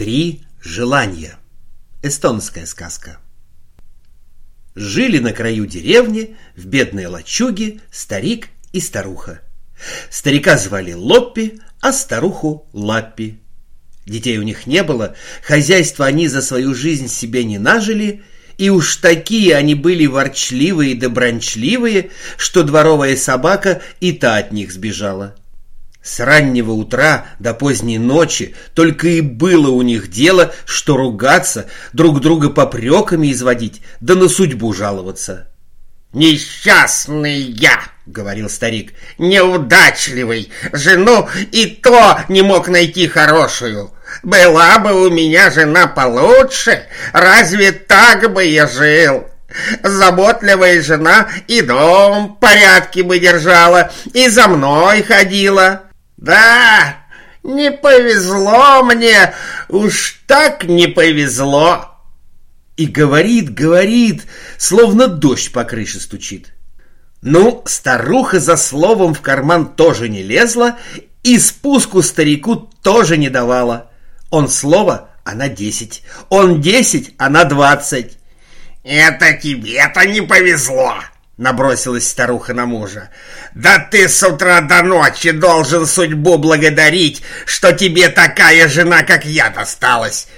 Три желания. Эстонская сказка. Жили на краю деревни, в бедной лачуге, старик и старуха. Старика звали Лоппи, а старуху Лаппи. Детей у них не было, хозяйство они за свою жизнь себе не нажили, и уж такие они были ворчливые да брончливые, что дворовая собака и та от них сбежала. С раннего утра до поздней ночи только и было у них дело, что ругаться, друг друга попреками изводить, да на судьбу жаловаться. «Несчастный я!» — говорил старик. «Неудачливый! Жену и то не мог найти хорошую! Была бы у меня жена получше, разве так бы я жил?» Заботливая жена и дом порядки бы держала, и за мной ходила. Да, не повезло мне, уж так не повезло. И говорит, говорит, словно дождь по крыше стучит. Ну, старуха за словом в карман тоже не лезла и спуску старику тоже не давала. Он слово, она десять. Он десять, она двадцать. «Это тебе-то не повезло!» Набросилась старуха на мужа. «Да ты с утра до ночи должен судьбу благодарить, что тебе такая жена, как я, досталась.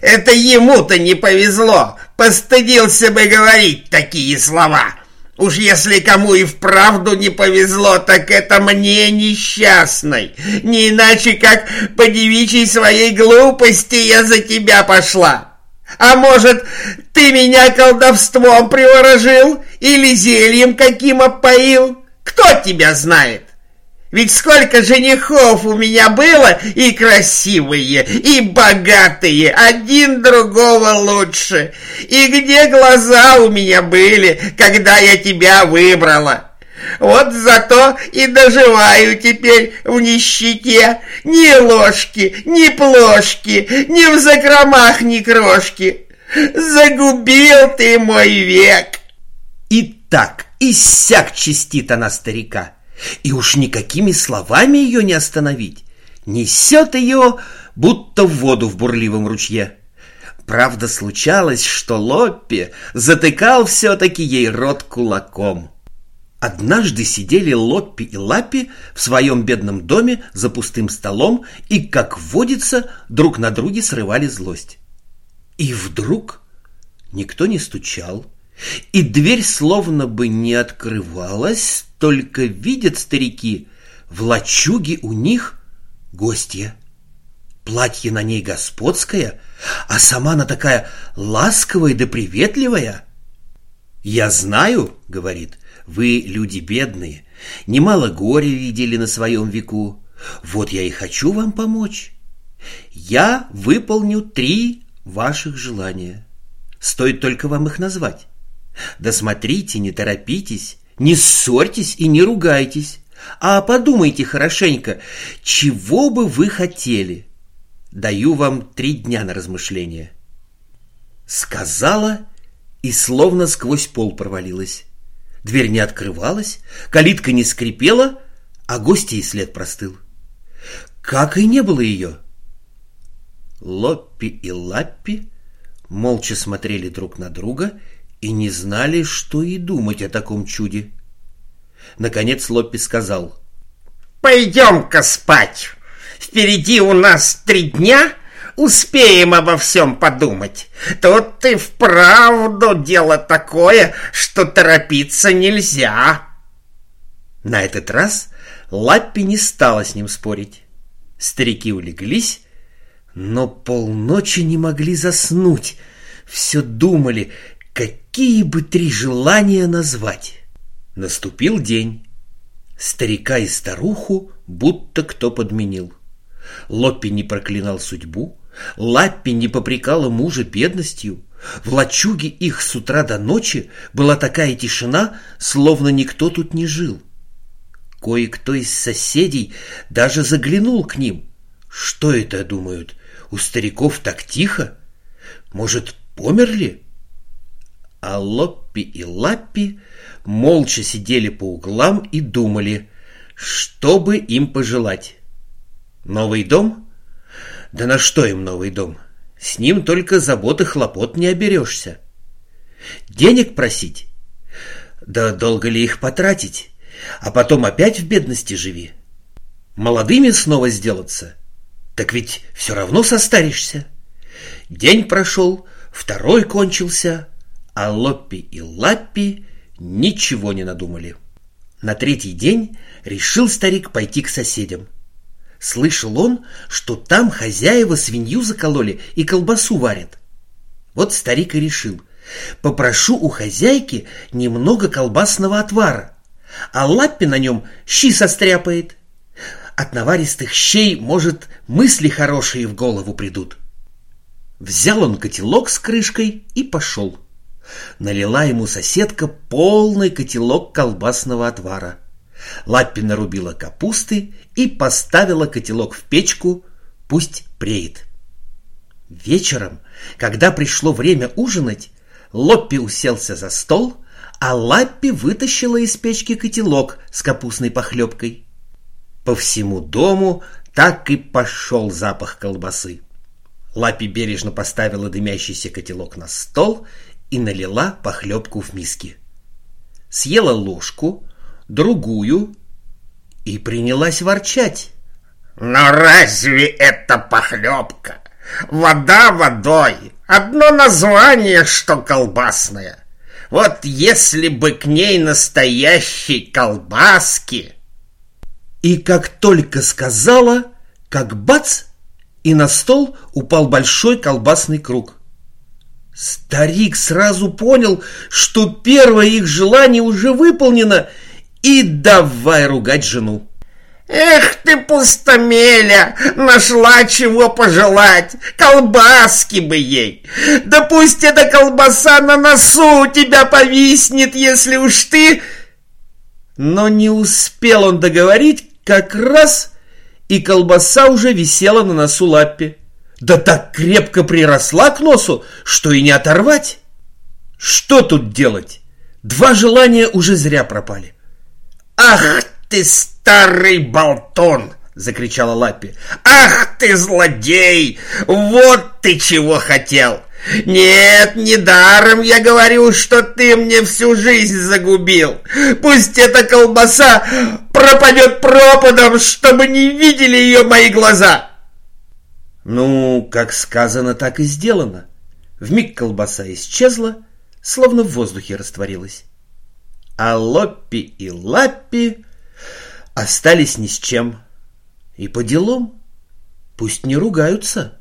Это ему-то не повезло, постыдился бы говорить такие слова. Уж если кому и вправду не повезло, так это мне несчастной. Не иначе, как по девичьей своей глупости я за тебя пошла». А может, ты меня колдовством приворожил или зельем каким опоил? Кто тебя знает? Ведь сколько женихов у меня было, и красивые, и богатые, один другого лучше. И где глаза у меня были, когда я тебя выбрала? Вот зато и доживаю теперь в нищете. Ни ложки, ни плошки, ни в закромах, ни крошки. Загубил ты мой век. И так, и сяк чистит она старика. И уж никакими словами ее не остановить. Несет ее, будто в воду в бурливом ручье. Правда, случалось, что Лоппи затыкал все-таки ей рот кулаком. Однажды сидели Лоппи и Лаппи в своем бедном доме за пустым столом и, как водится, друг на друге срывали злость. И вдруг никто не стучал, и дверь словно бы не открывалась, только видят старики, в лачуге у них гостья. Платье на ней господское, а сама она такая ласковая да приветливая. «Я знаю, — говорит, — вы люди бедные, немало горя видели на своем веку. Вот я и хочу вам помочь. Я выполню три ваших желания. Стоит только вам их назвать. Да смотрите, не торопитесь, не ссорьтесь и не ругайтесь, а подумайте хорошенько, чего бы вы хотели. Даю вам три дня на размышление. Сказала и словно сквозь пол провалилась. Дверь не открывалась, калитка не скрипела, а гостя и след простыл. Как и не было ее. Лоппи и Лаппи молча смотрели друг на друга и не знали, что и думать о таком чуде. Наконец Лоппи сказал. «Пойдем-ка спать. Впереди у нас три дня, успеем обо всем подумать. Тут ты вправду дело такое, что торопиться нельзя. На этот раз Лаппи не стала с ним спорить. Старики улеглись, но полночи не могли заснуть. Все думали, какие бы три желания назвать. Наступил день. Старика и старуху будто кто подменил. Лоппи не проклинал судьбу, Лаппи не попрекала мужа бедностью. В лачуге их с утра до ночи была такая тишина, словно никто тут не жил. Кое-кто из соседей даже заглянул к ним. Что это, думают, у стариков так тихо? Может, померли? А Лоппи и Лаппи молча сидели по углам и думали, что бы им пожелать. Новый дом — Да на что им новый дом? С ним только забот и хлопот не оберешься. Денег просить? Да долго ли их потратить? А потом опять в бедности живи. Молодыми снова сделаться? Так ведь все равно состаришься. День прошел, второй кончился, а Лоппи и Лаппи ничего не надумали. На третий день решил старик пойти к соседям. Слышал он, что там хозяева свинью закололи и колбасу варят. Вот старик и решил. Попрошу у хозяйки немного колбасного отвара, а Лаппи на нем щи состряпает. От наваристых щей, может, мысли хорошие в голову придут. Взял он котелок с крышкой и пошел. Налила ему соседка полный котелок колбасного отвара. Лаппи нарубила капусты и поставила котелок в печку, пусть преет. Вечером, когда пришло время ужинать, Лоппи уселся за стол, а Лаппи вытащила из печки котелок с капустной похлебкой. По всему дому так и пошел запах колбасы. Лаппи бережно поставила дымящийся котелок на стол и налила похлебку в миски. Съела ложку, другую и принялась ворчать. «Но разве это похлебка? Вода водой, одно название, что колбасное. Вот если бы к ней настоящей колбаски...» И как только сказала, как бац, и на стол упал большой колбасный круг. Старик сразу понял, что первое их желание уже выполнено, и давай ругать жену. Эх ты, пустомеля, нашла чего пожелать, колбаски бы ей. Да пусть эта колбаса на носу у тебя повиснет, если уж ты... Но не успел он договорить, как раз и колбаса уже висела на носу Лаппи. Да так крепко приросла к носу, что и не оторвать. Что тут делать? Два желания уже зря пропали. «Ах ты, старый болтон!» — закричала Лаппи. «Ах ты, злодей! Вот ты чего хотел! Нет, недаром я говорю, что ты мне всю жизнь загубил. Пусть эта колбаса пропадет пропадом, чтобы не видели ее мои глаза!» Ну, как сказано, так и сделано. Вмиг колбаса исчезла, словно в воздухе растворилась а Лоппи и Лаппи остались ни с чем. И по делам пусть не ругаются.